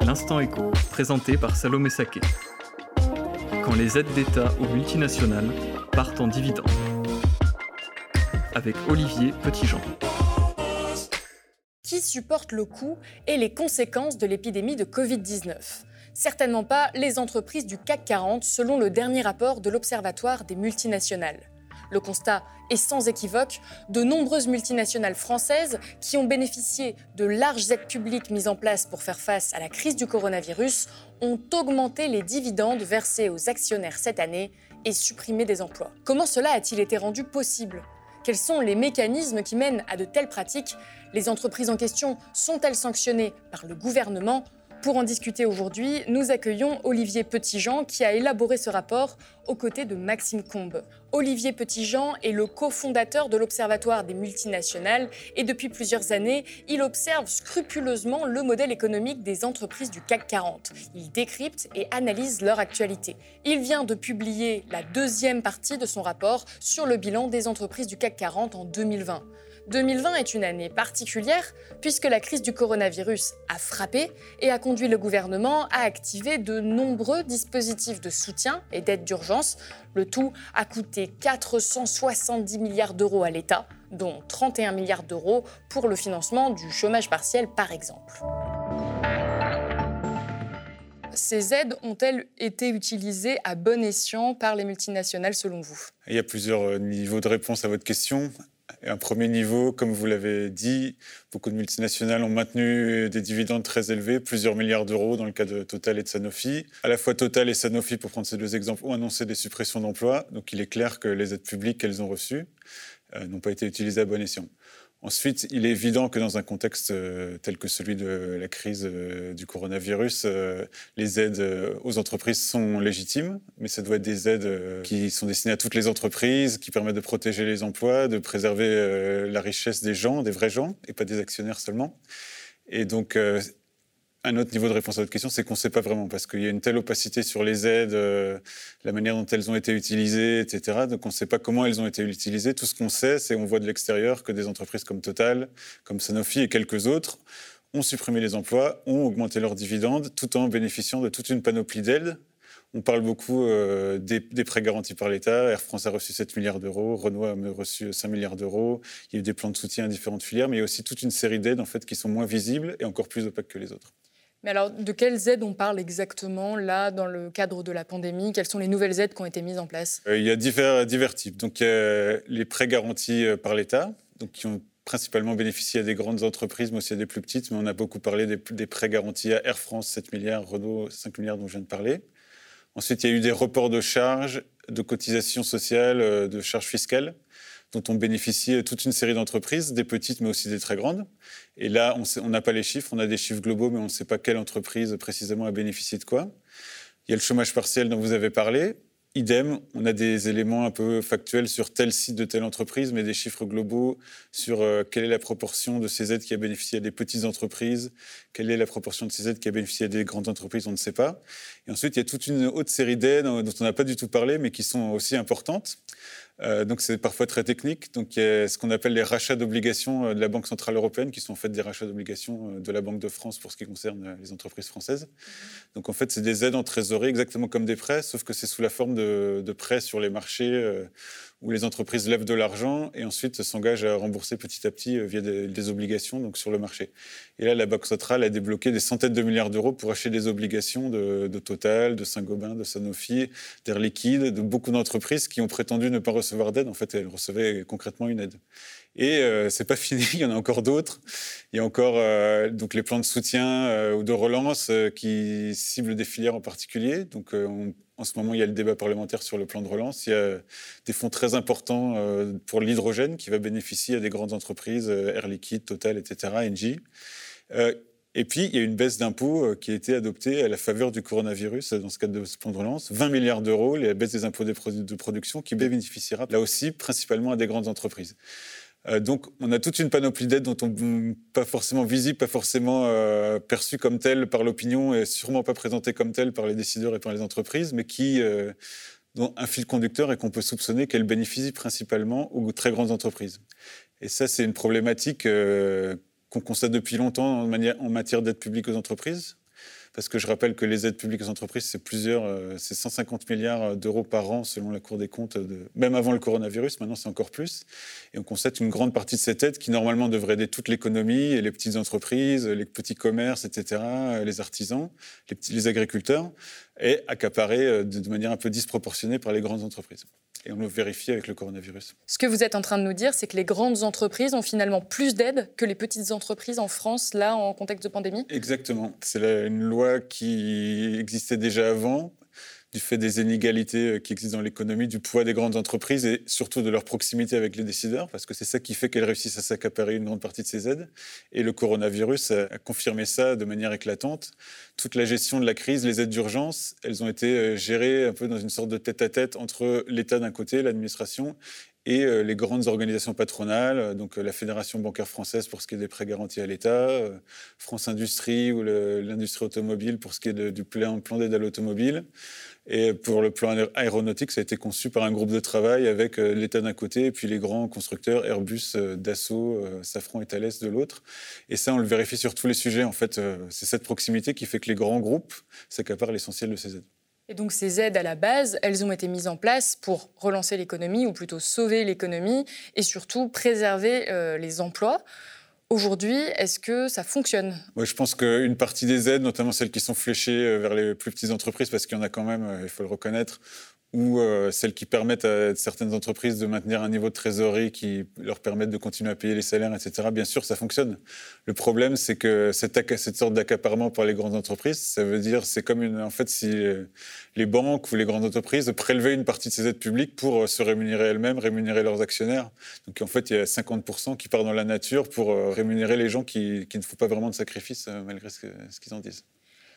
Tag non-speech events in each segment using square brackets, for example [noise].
L'instant écho, présenté par Salomé Saké. Quand les aides d'État aux multinationales partent en dividendes. Avec Olivier Petitjean. Qui supporte le coût et les conséquences de l'épidémie de Covid-19 Certainement pas les entreprises du CAC 40 selon le dernier rapport de l'Observatoire des multinationales. Le constat est sans équivoque. De nombreuses multinationales françaises qui ont bénéficié de larges aides publiques mises en place pour faire face à la crise du coronavirus ont augmenté les dividendes versés aux actionnaires cette année et supprimé des emplois. Comment cela a-t-il été rendu possible? Quels sont les mécanismes qui mènent à de telles pratiques? Les entreprises en question sont-elles sanctionnées par le gouvernement? Pour en discuter aujourd'hui, nous accueillons Olivier Petitjean qui a élaboré ce rapport aux côtés de Maxime Combe. Olivier Petitjean est le cofondateur de l'Observatoire des multinationales et depuis plusieurs années, il observe scrupuleusement le modèle économique des entreprises du CAC 40. Il décrypte et analyse leur actualité. Il vient de publier la deuxième partie de son rapport sur le bilan des entreprises du CAC 40 en 2020. 2020 est une année particulière puisque la crise du coronavirus a frappé et a conduit le gouvernement à activer de nombreux dispositifs de soutien et d'aide d'urgence. Le tout a coûté 470 milliards d'euros à l'État, dont 31 milliards d'euros pour le financement du chômage partiel par exemple. Ces aides ont-elles été utilisées à bon escient par les multinationales selon vous? Il y a plusieurs euh, niveaux de réponse à votre question un premier niveau, comme vous l'avez dit, beaucoup de multinationales ont maintenu des dividendes très élevés, plusieurs milliards d'euros dans le cas de Total et de Sanofi. À la fois Total et Sanofi, pour prendre ces deux exemples, ont annoncé des suppressions d'emplois. Donc il est clair que les aides publiques qu'elles ont reçues euh, n'ont pas été utilisées à bon escient. Ensuite, il est évident que dans un contexte euh, tel que celui de la crise euh, du coronavirus, euh, les aides aux entreprises sont légitimes, mais ça doit être des aides qui sont destinées à toutes les entreprises, qui permettent de protéger les emplois, de préserver la richesse des gens, des vrais gens, et pas des actionnaires seulement. Et donc, un autre niveau de réponse à votre question, c'est qu'on ne sait pas vraiment, parce qu'il y a une telle opacité sur les aides, euh, la manière dont elles ont été utilisées, etc. Donc on ne sait pas comment elles ont été utilisées. Tout ce qu'on sait, c'est qu'on voit de l'extérieur que des entreprises comme Total, comme Sanofi et quelques autres ont supprimé les emplois, ont augmenté leurs dividendes, tout en bénéficiant de toute une panoplie d'aides. On parle beaucoup euh, des, prêts garantis par l'État. Air France a reçu 7 milliards d'euros, Renault a reçu 5 milliards d'euros. Il y a eu des plans de soutien à différentes filières, mais il y a aussi toute une série d'aides en fait, qui sont moins visibles et encore plus opaques que les autres. Mais alors, de quelles aides on parle exactement là dans le cadre de la pandémie? Quelles sont les nouvelles aides qui ont été mises en place? Euh, Il y a divers, types. Donc, a les prêts garantis euh, par l'État, qui ont principalement bénéficié à des grandes entreprises, mais aussi à des plus petites. Mais on a beaucoup parlé des, des prêts garantis à Air France, 7 milliards, Renault, 5 milliards dont je viens de parler. Ensuite, il y a eu des reports de charges, de cotisations sociales, euh, de charges fiscales dont ont bénéficié toute une série d'entreprises, des petites mais aussi des très grandes. Et là, on n'a pas les chiffres, on a des chiffres globaux, mais on ne sait pas quelle entreprise précisément a bénéficié de quoi. Il y a le chômage partiel dont vous avez parlé. Idem, on a des éléments un peu factuels sur tel site de telle entreprise, mais des chiffres globaux sur euh, quelle est la proportion de ces aides qui a bénéficié à des petites entreprises, quelle est la proportion de ces aides qui a bénéficié à des grandes entreprises, on ne sait pas. Et ensuite, il y a toute une autre série d'aides dont on n'a pas du tout parlé, mais qui sont aussi importantes. Euh, donc c'est parfois très technique. Donc il y a ce qu'on appelle les rachats d'obligations euh, de la Banque centrale européenne, qui sont en fait des rachats d'obligations euh, de la Banque de France pour ce qui concerne les entreprises françaises. Donc en fait c'est des aides en trésorerie exactement comme des prêts, sauf que c'est sous la forme de, de prêts sur les marchés où les entreprises lèvent de l'argent et ensuite s'engagent à rembourser petit à petit via des, obligations donc sur le marché. Et là, la Banque centrale a débloqué des centaines de milliards d'euros pour acheter des obligations de, Total, de Saint-Gobain, de Sanofi, d'Air Liquide, de beaucoup d'entreprises qui ont prétendu ne pas recevoir d'aide. En fait, elles recevaient concrètement une aide. Et euh, c'est pas [laughs] fini, il y en a encore d'autres. Il y a encore euh, donc les plans de soutien euh, ou de relance euh, qui ciblent des filières en particulier. Donc on, en ce moment, il y a le débat parlementaire sur le plan de relance. Il y a des fonds très importants pour l'hydrogène qui va bénéficier à des grandes entreprises, Air Liquide, Total, etc., Engie. Et puis, il y a une baisse d'impôts qui a été adoptée à la faveur du coronavirus dans ce cadre de ce plan de relance. 20 milliards d'euros, la baisse des impôts de production qui bénéficiera là aussi principalement à des grandes entreprises. Euh, donc, on a toute une panoplie d'aides dont on pas forcément visible, pas forcément euh, perçue comme telle par l'opinion et sûrement pas présentée comme telle par les décideurs et par les entreprises, mais qui euh, dont un fil conducteur et qu'on peut soupçonner qu'elles bénéficient principalement aux très grandes entreprises. Et ça, c'est une problématique qu'on constate depuis longtemps en, en matière d'aide publique aux entreprises. Parce que je rappelle que les aides publiques aux entreprises, c'est plusieurs, euh, c'est 150 milliards d'euros par an selon la Cour des comptes, même avant le coronavirus, maintenant c'est encore plus. Et on constate une grande partie de cette aide qui normalement devrait aider toute l'économie, et les petites entreprises, les petits commerces, etc., les artisans, les, agriculteurs, est accaparée euh, de manière un peu disproportionnée par les grandes entreprises. Et on le vérifie avec le coronavirus. Ce que vous êtes en train de nous dire, c'est que les grandes entreprises ont finalement plus d'aide que les petites entreprises en France, là, en contexte de pandémie? Exactement. C'est une loi qui existait déjà avant, du fait des inégalités euh, qui existent dans l'économie, du poids des grandes entreprises et surtout de leur proximité avec les décideurs, parce que c'est ça qui fait qu'elles réussissent à s'accaparer une grande partie de ces aides. Et le coronavirus a confirmé ça de manière éclatante. Toute la gestion de la crise, les aides d'urgence, elles ont été euh, gérées un peu dans une sorte de tête-à-tête entre l'État d'un côté, l'administration, et euh, les grandes organisations patronales, donc la Fédération bancaire française pour ce qui est des prêts garantis à l'État, France Industrie ou l'industrie automobile pour ce qui est du plan, plan d'aide à l'automobile, et pour le plan aéronautique, ça a été conçu par un groupe de travail avec euh, l'État d'un côté et puis les grands constructeurs Airbus, euh, Dassault, euh, Safran et Thales de l'autre. Et ça, on le vérifie sur tous les sujets. En fait, c'est cette proximité qui fait que les grands groupes s'accaparent l'essentiel de ces aides. Et donc ces aides à la base, elles ont été mises en place pour relancer l'économie, ou plutôt sauver l'économie, et surtout préserver les emplois. Aujourd'hui, est-ce que ça fonctionne? Je pense qu'une partie des aides, notamment celles qui sont fléchées euh, vers les plus petites entreprises, parce qu'il y en a quand même, euh, il faut le reconnaître, ou euh, celles qui permettent à certaines entreprises de maintenir un niveau de trésorerie qui leur permettent de continuer à payer les salaires, etc. Bien sûr, ça fonctionne. Le problème, c'est que cette, sorte d'accaparement par les grandes entreprises, ça veut dire, c'est comme en fait, si euh, les banques ou les grandes entreprises prélevaient une partie de ces aides publiques pour euh, se rémunérer elles-mêmes, rémunérer leurs actionnaires. Donc en fait, il y a 50% qui part dans la nature pour rémunérer les gens qui ne font pas vraiment de sacrifices malgré ce qu'ils en disent.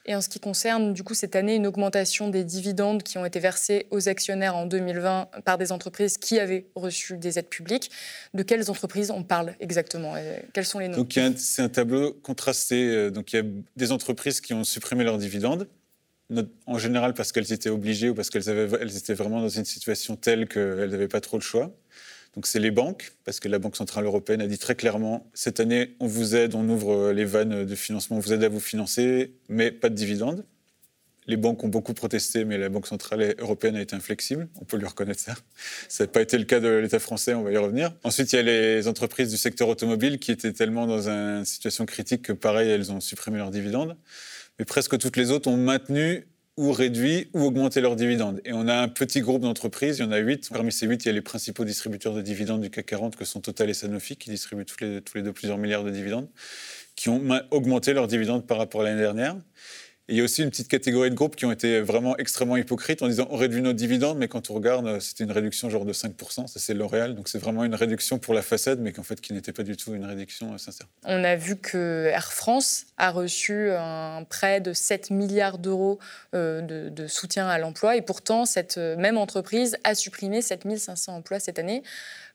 Et en ce qui concerne, du coup, cette année, une augmentation des dividendes qui ont été versés aux actionnaires en 2020 par des entreprises qui avaient reçu des aides publiques. De quelles entreprises on parle exactement Quels sont les noms? C'est un tableau contrasté. Euh, donc, il y a des entreprises qui ont supprimé leurs dividendes, en général parce qu'elles étaient obligées ou parce qu'elles elles étaient vraiment dans une situation telle qu'elles n'avaient pas trop le choix. Donc c'est les banques, parce que la Banque Centrale Européenne a dit très clairement, cette année, on vous aide, on ouvre euh, les vannes de financement, on vous aide à vous financer, mais pas de dividendes. Les banques ont beaucoup protesté, mais la Banque Centrale Européenne a été inflexible, on peut lui reconnaître ça. Ça n'a pas été le cas de l'État français, on va y revenir. Ensuite, il y a les entreprises du secteur automobile qui étaient tellement dans une situation critique que, pareil, elles ont supprimé leurs dividendes. Mais presque toutes les autres ont maintenu ou réduit ou augmenté leurs dividendes. Et on a un petit groupe d'entreprises, il y en a huit. Parmi ces huit, il y a les principaux distributeurs de dividendes du CAC 40, que sont Total et Sanofi, qui distribuent tous les, tous les deux plusieurs milliards de dividendes, qui ont augmenté leurs dividendes par rapport à l'année dernière il y a aussi une petite catégorie de groupes qui ont été vraiment extrêmement hypocrites en disant on réduit nos dividendes, mais quand on regarde, euh, c'était une réduction genre de 5%, ça c'est L'Oréal, donc c'est vraiment une réduction pour la façade, mais qu'en fait qui n'était pas du tout une réduction euh, sincère. On a vu que Air France a reçu un prêt de 7 milliards d'euros euh, de, de, soutien à l'emploi, et pourtant cette même entreprise a supprimé 7500 emplois cette année.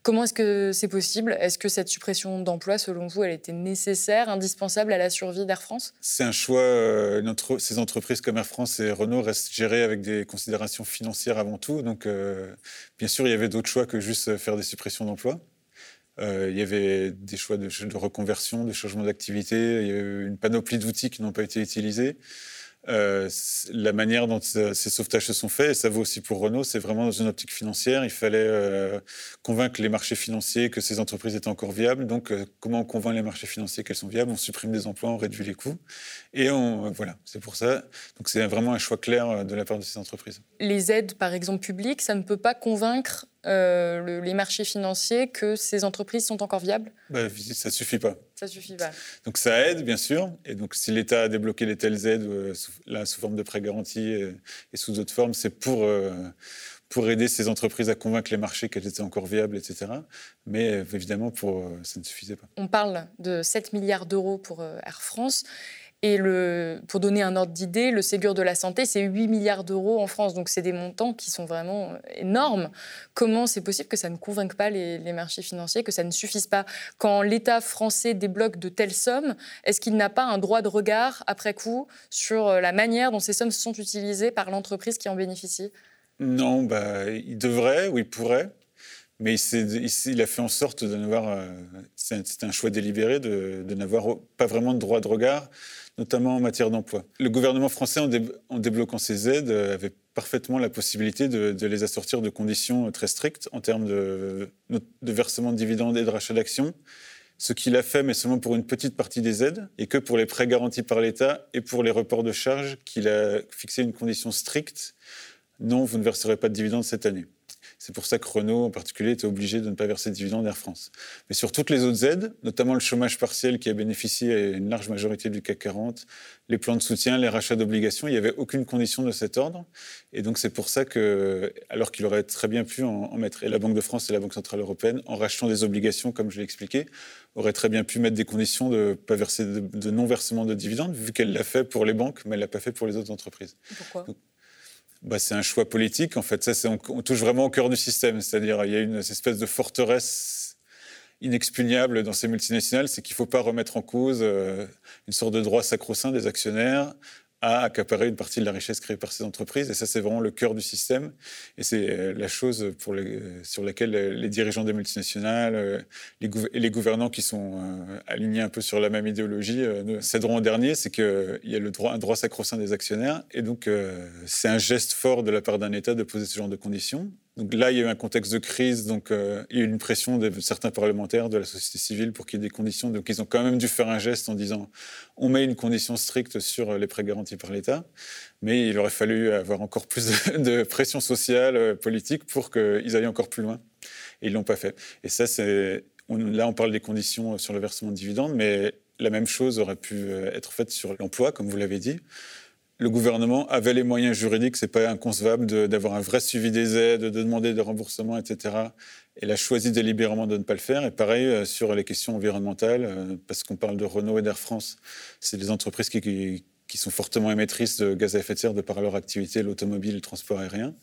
Comment est-ce que c'est possible? Est-ce que cette suppression d'emplois, selon vous, elle était nécessaire, indispensable à la survie d'Air France? C'est un choix. Euh, ces entreprises comme Air France et Renault restent gérées avec des considérations financières avant tout. Donc, euh, bien sûr, il y avait d'autres choix que juste faire des suppressions d'emplois. Euh, il y avait des choix de, de reconversion, de changement d'activité. Il y a eu une panoplie d'outils qui n'ont pas été utilisés. Euh, la manière dont ces sauvetages se sont faits, et ça vaut aussi pour Renault, c'est vraiment dans une optique financière. Il fallait euh, convaincre les marchés financiers que ces entreprises étaient encore viables. Donc, euh, comment on convainc les marchés financiers qu'elles sont viables? On supprime des emplois, on réduit les coûts. Et on, voilà, c'est pour ça. Donc, c'est vraiment un choix clair de la part de ces entreprises. Les aides, par exemple, publiques, ça ne peut pas convaincre euh, les marchés financiers que ces entreprises sont encore viables? Bah, Ça ne suffit pas. Ça suffit pas. Donc ça aide, bien sûr. Et donc si l'État a débloqué les telles aides, euh, sous, là, sous forme de prêts garantis et, sous d'autres formes, c'est pour, euh, pour aider ces entreprises à convaincre les marchés qu'elles étaient encore viables, etc. Mais évidemment, pour, ça ne suffisait pas. On parle de 7 milliards d'euros pour Air France. Et le, pour donner un ordre d'idée, le Ségur de la santé, c'est 8 milliards d'euros en France. Donc, c'est des montants qui sont vraiment euh, énormes. Comment c'est possible que ça ne convainque pas les, marchés financiers, que ça ne suffise pas? Quand l'État français débloque de telles sommes, est-ce qu'il n'a pas un droit de regard, après coup, sur euh, la manière dont ces sommes sont utilisées par l'entreprise qui en bénéficie? Non, bah, il devrait ou il pourrait. Mais il, a fait en sorte de n'avoir, euh, c'était un choix délibéré, de, n'avoir pas vraiment de droit de regard, notamment en matière d'emploi. Le gouvernement français, en, débloquant ces aides, avait parfaitement la possibilité de, les assortir de conditions très strictes en termes de, de versement de dividendes et de rachat d'actions ce qu'il a fait, mais seulement pour une petite partie des aides, et que pour les prêts garantis par l'État et pour les reports de charges, qu'il a fixé une condition stricte non, vous ne verserez pas de dividendes cette année. C'est pour ça que Renault, en particulier, était obligé de ne pas verser de dividendes Air France. Mais sur toutes les autres aides, notamment le chômage partiel qui a bénéficié à une large majorité du CAC 40, les plans de soutien, les rachats d'obligations, il n'y avait aucune condition de cet ordre. Et donc c'est pour ça que, alors qu'il aurait très bien pu en, mettre, et la Banque de France et la Banque Centrale Européenne, en rachetant des obligations, comme je l'ai expliqué, auraient très bien pu mettre des conditions de, pas verser de, non-versement de dividendes, vu qu'elle l'a fait pour les banques, mais elle ne l'a pas fait pour les autres entreprises. Pourquoi? Bah, c'est un choix politique. En fait, ça, on, touche vraiment au cœur du système. C'est-à-dire, il y a une espèce de forteresse inexpugnable dans ces multinationales, c'est qu'il ne faut pas remettre en cause euh, une sorte de droit sacro-saint des actionnaires à accaparer une partie de la richesse créée par ces entreprises. Et ça, c'est vraiment le cœur du système. Et c'est euh, la chose pour les, sur laquelle les dirigeants des multinationales euh, les et les gouvernants qui sont euh, alignés un peu sur la même idéologie céderont au dernier. C'est qu'il y a le droit, un droit sacro-saint des actionnaires. Et donc, c'est un geste fort de la part d'un État de poser ce genre de conditions. Donc là, il y a eu un contexte de crise, donc euh, il y a eu une pression de certains parlementaires, de la société civile pour qu'il y ait des conditions. Donc ils ont quand même dû faire un geste en disant on met une condition stricte sur les prêts garantis par l'État, mais il aurait fallu avoir encore plus [laughs] de, pression sociale, euh, politique pour qu'ils aillent encore plus loin. Et ils l'ont pas fait. Et ça, c'est là, on parle des conditions sur le versement de dividendes, mais la même chose aurait pu euh, être faite sur l'emploi, comme vous l'avez dit le gouvernement avait les moyens juridiques, c'est pas inconcevable d'avoir un vrai suivi des aides, de demander des remboursements, etc. Elle a choisi délibérément de ne pas le faire. Et pareil euh, sur les questions environnementales, euh, parce qu'on parle de Renault et d'Air France, c'est des entreprises qui, qui, sont fortement émettrices de gaz à effet de serre de par leur activité, l'automobile, le transport aérien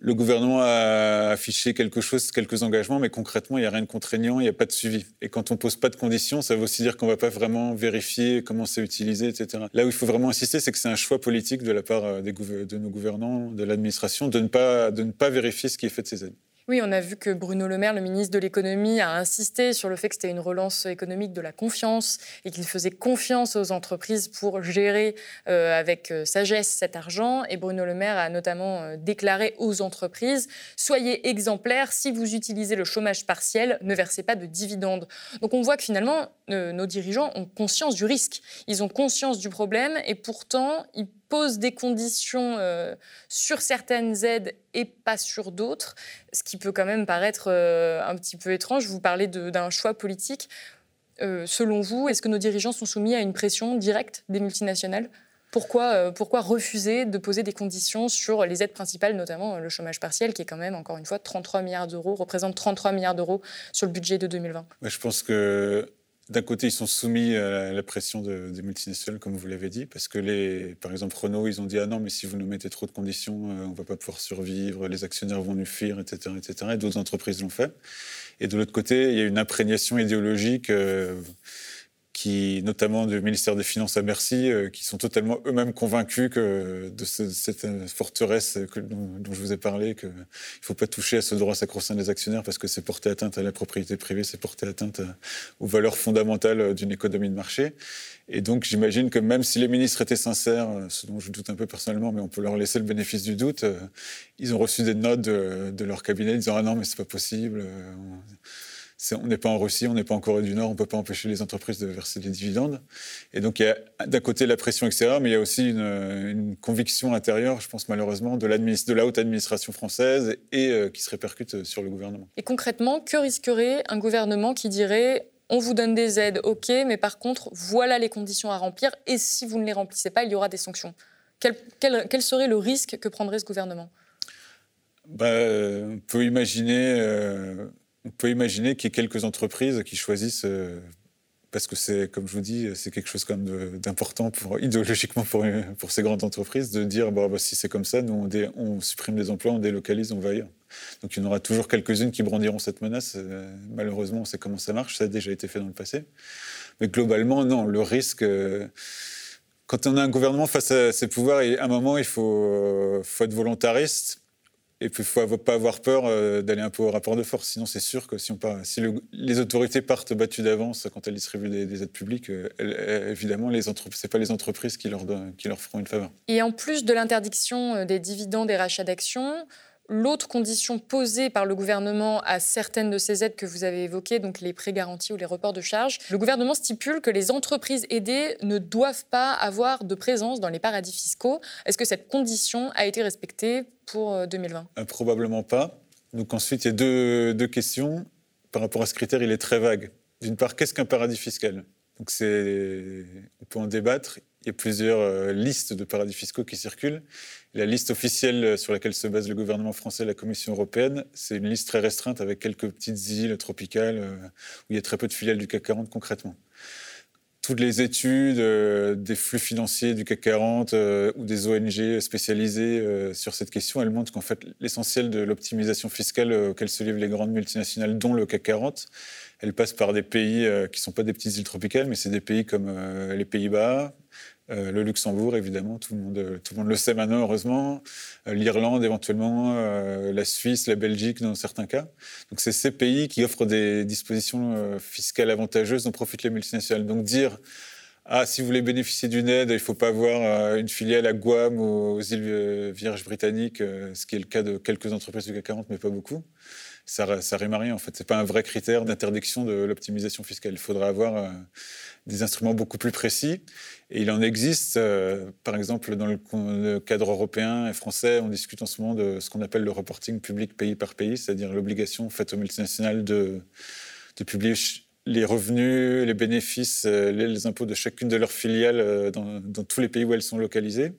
le gouvernement a affiché quelque chose, quelques engagements, mais concrètement, il n'y a rien de contraignant, il n'y a pas de suivi. Et quand on ne pose pas de conditions, ça veut aussi dire qu'on ne va pas vraiment vérifier comment c'est utilisé, etc. Là où il faut vraiment insister, c'est que c'est un choix politique de la part euh, de nos gouvernants, de l'administration, de, ne pas, de ne pas vérifier ce qui est fait de ces aides. Oui, on a vu que Bruno Le Maire, le ministre de l'économie, a insisté sur le fait que c'était une relance économique de la confiance et qu'il faisait confiance aux entreprises pour gérer euh, avec euh, sagesse cet argent. Et Bruno Le Maire a notamment euh, déclaré aux entreprises soyez exemplaires si vous utilisez le chômage partiel, ne versez pas de dividendes. Donc on voit que finalement nos dirigeants ont conscience du risque, ils ont conscience du problème et pourtant ils des conditions euh, sur certaines aides et pas sur d'autres, ce qui peut quand même paraître euh, un petit peu étrange. Vous parlez d'un choix politique. Euh, selon vous, est-ce que nos dirigeants sont soumis à une pression directe des multinationales? Pourquoi, pourquoi, refuser de poser des conditions sur les aides principales, notamment le chômage partiel, qui est quand même, encore une fois, 33 milliards d'euros, représente 33 milliards d'euros sur le budget de 2020 Je pense que d'un côté, ils sont soumis à la pression des multinationales, comme vous l'avez dit, parce que, les, par exemple, Renault, ils ont dit Ah non, mais si vous nous mettez trop de conditions, euh, on ne va pas pouvoir survivre, les actionnaires vont nous fuir, etc. etc. et d'autres entreprises l'ont fait. Et de l'autre côté, il y a une imprégnation idéologique. Euh, qui, notamment du ministère des Finances à Bercy, euh, qui sont totalement eux-mêmes convaincus que de cette forteresse que, dont, je vous ai parlé, qu'il ne faut pas toucher à ce droit sacro-saint des actionnaires parce que c'est porter atteinte à la propriété privée, c'est porter atteinte aux valeurs fondamentales d'une économie de marché. Et donc j'imagine que même si les ministres étaient sincères, euh, ce dont je doute un peu personnellement, mais on peut leur laisser le bénéfice du doute, euh, ils ont reçu des notes de, leur cabinet disant ah non mais c'est pas possible n'est pas en Russie, on n'est pas en Corée du Nord, on ne peut pas empêcher les entreprises de verser des dividendes. Et donc il y a d'un côté la pression extérieure, mais il y a aussi une, conviction intérieure, je pense malheureusement, de, de la haute administration française et euh, qui se répercute sur le gouvernement. Et concrètement, que risquerait un gouvernement qui dirait on vous donne des aides, ok, mais par contre, voilà les conditions à remplir, et si vous ne les remplissez pas, il y aura des sanctions. Quel, serait le risque que prendrait ce gouvernement? Bah, On peut imaginer... Euh, on peut imaginer qu'il y ait quelques entreprises qui choisissent, euh, parce que c'est, comme je vous dis, c'est quelque chose d'important pour, [laughs] idéologiquement pour, ces grandes entreprises, de dire bah, si c'est comme ça, nous on, supprime des emplois, on délocalise, on va ailleurs. Donc il y en aura toujours quelques-unes qui brandiront cette menace. Euh, malheureusement, on sait comment ça marche, ça a déjà été fait dans le passé. Mais globalement, non, le risque. Euh, quand on a un gouvernement face à ses pouvoirs, à un moment, il faut être volontariste et puis, il faut pas avoir peur euh, d'aller un peu au rapport de force. Sinon, c'est sûr que si, on part, si les autorités partent battues d'avance quand elles distribuent des, aides publiques, euh, évidemment, ce n'est pas les entreprises qui leur, feront une faveur. Et en plus de l'interdiction euh, des dividendes et rachats d'actions, L'autre condition posée par le gouvernement à certaines de ces aides que vous avez évoquées, donc les prêts garantis ou les reports de charges, le gouvernement stipule que les entreprises aidées ne doivent pas avoir de présence dans les paradis fiscaux. Est-ce que cette condition a été respectée pour 2020 euh, euh, Probablement pas. Donc ensuite, il y a deux, questions. Par rapport à ce critère, il est très vague. D'une part, qu'est-ce qu'un paradis fiscal? Donc on peut en débattre. Il y a plusieurs euh, listes de paradis fiscaux qui circulent. La liste officielle sur laquelle se base le gouvernement français et la Commission européenne, c'est une liste très restreinte avec quelques petites îles tropicales euh, où il y a très peu de filiales du CAC 40 concrètement. Toutes les études euh, des flux financiers du CAC 40 ou des ONG spécialisées sur cette question, elles montrent qu'en fait l'essentiel de l'optimisation fiscale auquel se livrent les grandes multinationales, dont le CAC 40, elle passe par des pays qui ne sont pas des petites îles tropicales, mais c'est des pays comme les Pays-Bas, euh, le Luxembourg, évidemment, tout le, monde, tout le monde le sait maintenant, heureusement. Euh, L'Irlande, éventuellement. Euh, la Suisse, la Belgique, dans certains cas. Donc, c'est ces pays qui offrent des dispositions fiscales avantageuses dont profitent les multinationales. Donc, dire ah, si vous voulez bénéficier d'une aide, il ne faut pas avoir une filiale à Guam ou aux îles Vierges britanniques, ce qui est le cas de quelques entreprises du CAC 40, mais pas beaucoup. Ça, ça rime à rien, en fait. Ce n'est pas un vrai critère d'interdiction de l'optimisation fiscale. Il faudra avoir des instruments beaucoup plus précis. Et il en existe, euh, par exemple, dans le, cadre européen et français, on discute en ce moment de ce qu'on appelle le reporting public pays par pays, c'est-à-dire l'obligation faite aux multinationales de, publier les revenus, les bénéfices, euh, les, impôts de chacune de leurs filiales euh, dans, tous les pays où elles sont localisées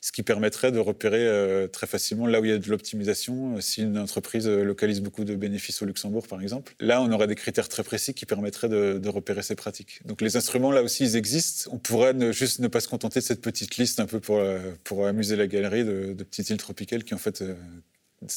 ce qui permettrait de repérer euh, très facilement là où il y a de l'optimisation, euh, si une entreprise euh, localise beaucoup de bénéfices au Luxembourg, par exemple. Là, on aurait des critères très précis qui permettraient de, repérer ces pratiques. Donc les instruments, là aussi, ils existent. On pourrait juste ne pas se contenter de cette petite liste un peu pour, pour amuser la galerie de, de petites îles tropicales qui, en fait,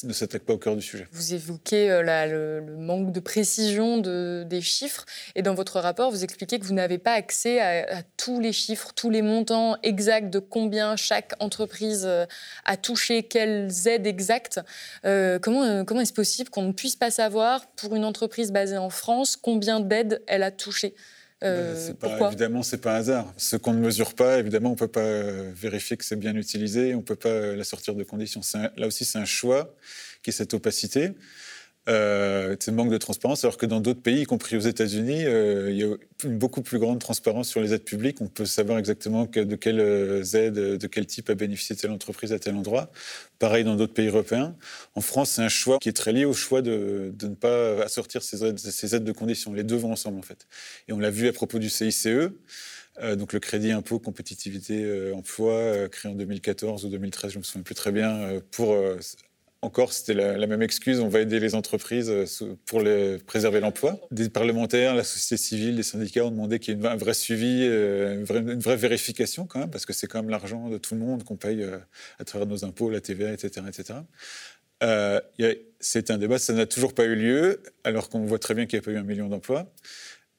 ne s'attaque pas au cœur du sujet. Vous évoquez euh, le, manque de précision de, des chiffres et dans votre rapport, vous expliquez que vous n'avez pas accès à, tous les chiffres, tous les montants exacts de combien chaque entreprise euh, a touché, quelles aides exactes. Euh, comment comment est-ce possible qu'on ne puisse pas savoir pour une entreprise basée en France combien d'aides elle a touché euh, bah, pas, évidemment, c'est pas un hasard. Ce qu'on ne mesure pas, évidemment, on peut pas euh, vérifier que c'est bien utilisé, on peut pas euh, la sortir de conditions. là aussi, c'est un choix qui est cette opacité. Euh, c'est manque de transparence, alors que dans d'autres pays, y compris aux États-Unis, euh, il y a une beaucoup plus grande transparence sur les aides publiques. On peut savoir exactement de quelles aides, de quel type a bénéficié telle entreprise à tel endroit. Pareil dans d'autres pays européens. En France, c'est un choix qui est très lié au choix de, ne pas assortir ces aides, de conditions. Les deux vont ensemble, en fait. Et on l'a vu à propos du CICE. Euh, donc le crédit impôt compétitivité euh, emploi euh, créé en 2014 ou 2013, je me souviens plus très bien, pour encore, c'était la, même excuse, on va aider les entreprises euh, pour les, préserver l'emploi. Des parlementaires, la société civile, des syndicats ont demandé qu'il y ait un vrai suivi, euh, une vraie, vérification quand même, parce que c'est quand même l'argent de tout le monde qu'on paye euh, à travers nos impôts, la TVA, etc. etc. c'est un débat, ça n'a toujours pas eu lieu, alors qu'on voit très bien qu'il n'y a pas eu un million d'emplois.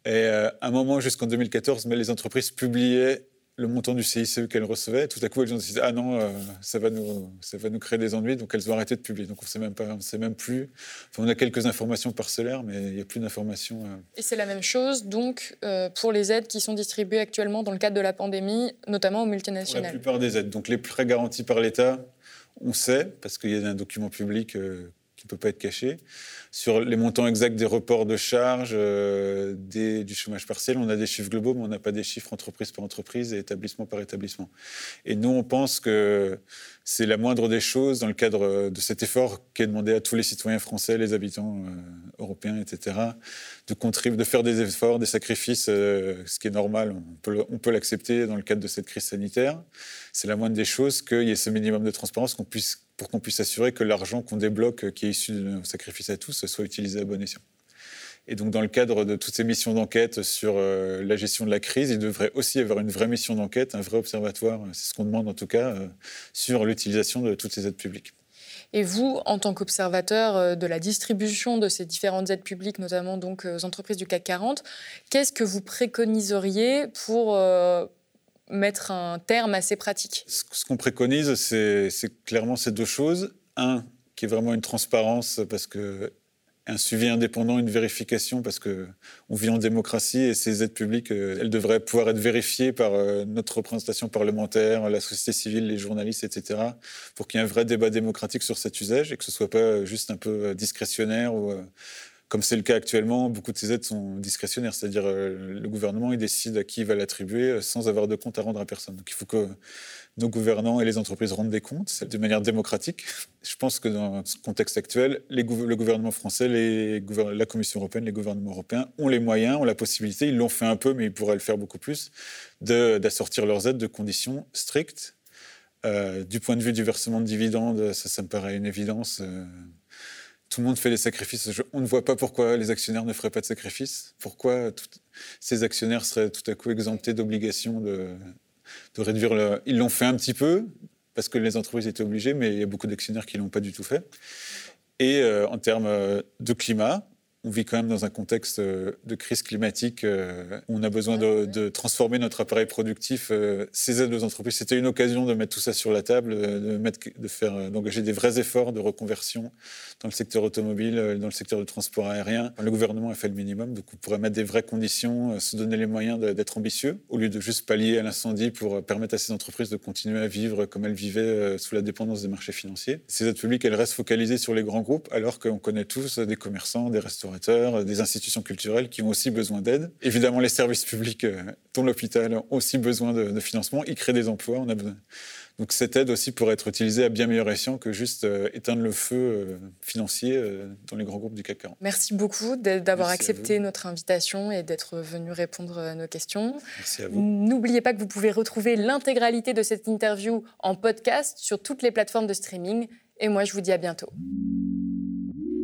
Et à un moment, jusqu'en 2014, mais les entreprises publiaient le montant du CICE qu'elles recevaient. Tout à coup, elles ont dit ah non, euh, ça va nous ça va nous créer des ennuis, donc elles ont arrêté de publier. Donc on sait même pas, on sait même plus. on a quelques informations parcellaires, mais il n'y a plus d'informations. Euh. Et c'est la même chose donc euh, pour les aides qui sont distribuées actuellement dans le cadre de la pandémie, notamment aux multinationales. la plupart des aides. Donc les prêts garantis par l'État, on sait parce qu'il y a un document public qui ne peut pas être caché. Sur les montants exacts des reports de charges, euh, du chômage partiel, on a des chiffres globaux, mais on n'a pas des chiffres entreprise par entreprise et établissement par établissement. Et nous, on pense que c'est la moindre des choses dans le cadre de cet effort qui est demandé à tous les citoyens français, les habitants euh, européens, etc., de de faire des efforts, des sacrifices, euh, ce qui est normal, on peut, l'accepter dans le cadre de cette crise sanitaire. C'est la moindre des choses qu'il y ait ce minimum de transparence pour qu'on puisse assurer que l'argent qu'on débloque, qui est issu de nos sacrifices à tous, soit utilisé à bon escient. Et donc, dans le cadre de toutes ces missions d'enquête sur euh, la gestion de la crise, il devrait aussi y avoir une vraie mission d'enquête, un vrai observatoire, c'est ce qu'on demande en tout cas, euh, sur l'utilisation de toutes ces aides publiques. Et vous, en tant qu'observateur euh, de la distribution de ces différentes aides publiques, notamment donc aux entreprises du CAC 40, qu'est-ce que vous préconiseriez pour mettre un terme à ces pratiques Ce qu'on préconise, c'est clairement ces deux choses. Un, qu'il y ait vraiment une transparence parce que un suivi indépendant, une vérification, parce que on vit en démocratie et ces aides publiques, euh, elles devraient pouvoir être vérifiées par euh, notre représentation parlementaire, la société civile, les journalistes, etc., pour qu'il y ait un vrai débat démocratique sur cet usage et que ce soit pas juste un peu discrétionnaire ou comme c'est le cas actuellement, beaucoup de ces aides sont discrétionnaires, c'est-à-dire euh, le gouvernement il décide à qui il va l'attribuer euh, sans avoir de compte à rendre à personne. Donc il faut que nos gouvernants et les entreprises rendent des comptes de manière démocratique. [laughs] Je pense que dans ce contexte actuel, le gouvernement français, la Commission européenne, les gouvernements européens ont les moyens, ont la possibilité, ils l'ont fait un peu, mais ils pourraient le faire beaucoup plus, d'assortir leurs aides de conditions strictes. Euh, du point de vue du versement de dividendes, ça, ça me paraît une évidence tout le monde fait des sacrifices. on ne voit pas pourquoi les actionnaires ne feraient pas de sacrifices. Pourquoi ces actionnaires seraient tout à coup exemptés d'obligation de, réduire le... Ils l'ont fait un petit peu parce que les entreprises étaient obligées, mais il y a beaucoup d'actionnaires qui l'ont pas du tout fait. Et euh, en termes euh, de climat, on vit quand même dans un contexte euh, de crise climatique euh, on a besoin de, transformer notre appareil productif. Euh, ces aides aux entreprises, c'était une occasion de mettre tout ça sur la table, de, mettre, de faire, d'engager des vrais efforts de reconversion dans le secteur automobile, dans le secteur du transport aérien. Le gouvernement a fait le minimum, donc on pourrait mettre des vraies conditions, se donner les moyens d'être ambitieux, au lieu de juste pallier à l'incendie pour permettre à ces entreprises de continuer à vivre comme elles vivaient sous la dépendance des marchés financiers. Ces aides publiques, elles restent focalisées sur les grands groupes, alors qu'on connaît tous des commerçants, des restaurants des institutions culturelles qui ont aussi besoin d'aide. Évidemment, les services publics, euh, dont l'hôpital, ont aussi besoin de, financement. Ils créent des emplois. On a besoin. Donc cette aide aussi pourrait être utilisée à bien meilleur escient que juste euh, éteindre le feu euh, financier dans les grands groupes du CAC 40. Merci beaucoup d'avoir accepté notre invitation et d'être venu répondre à nos questions. Merci à vous. N'oubliez pas que vous pouvez retrouver l'intégralité de cette interview en podcast sur toutes les plateformes de streaming. Et moi, je vous dis à bientôt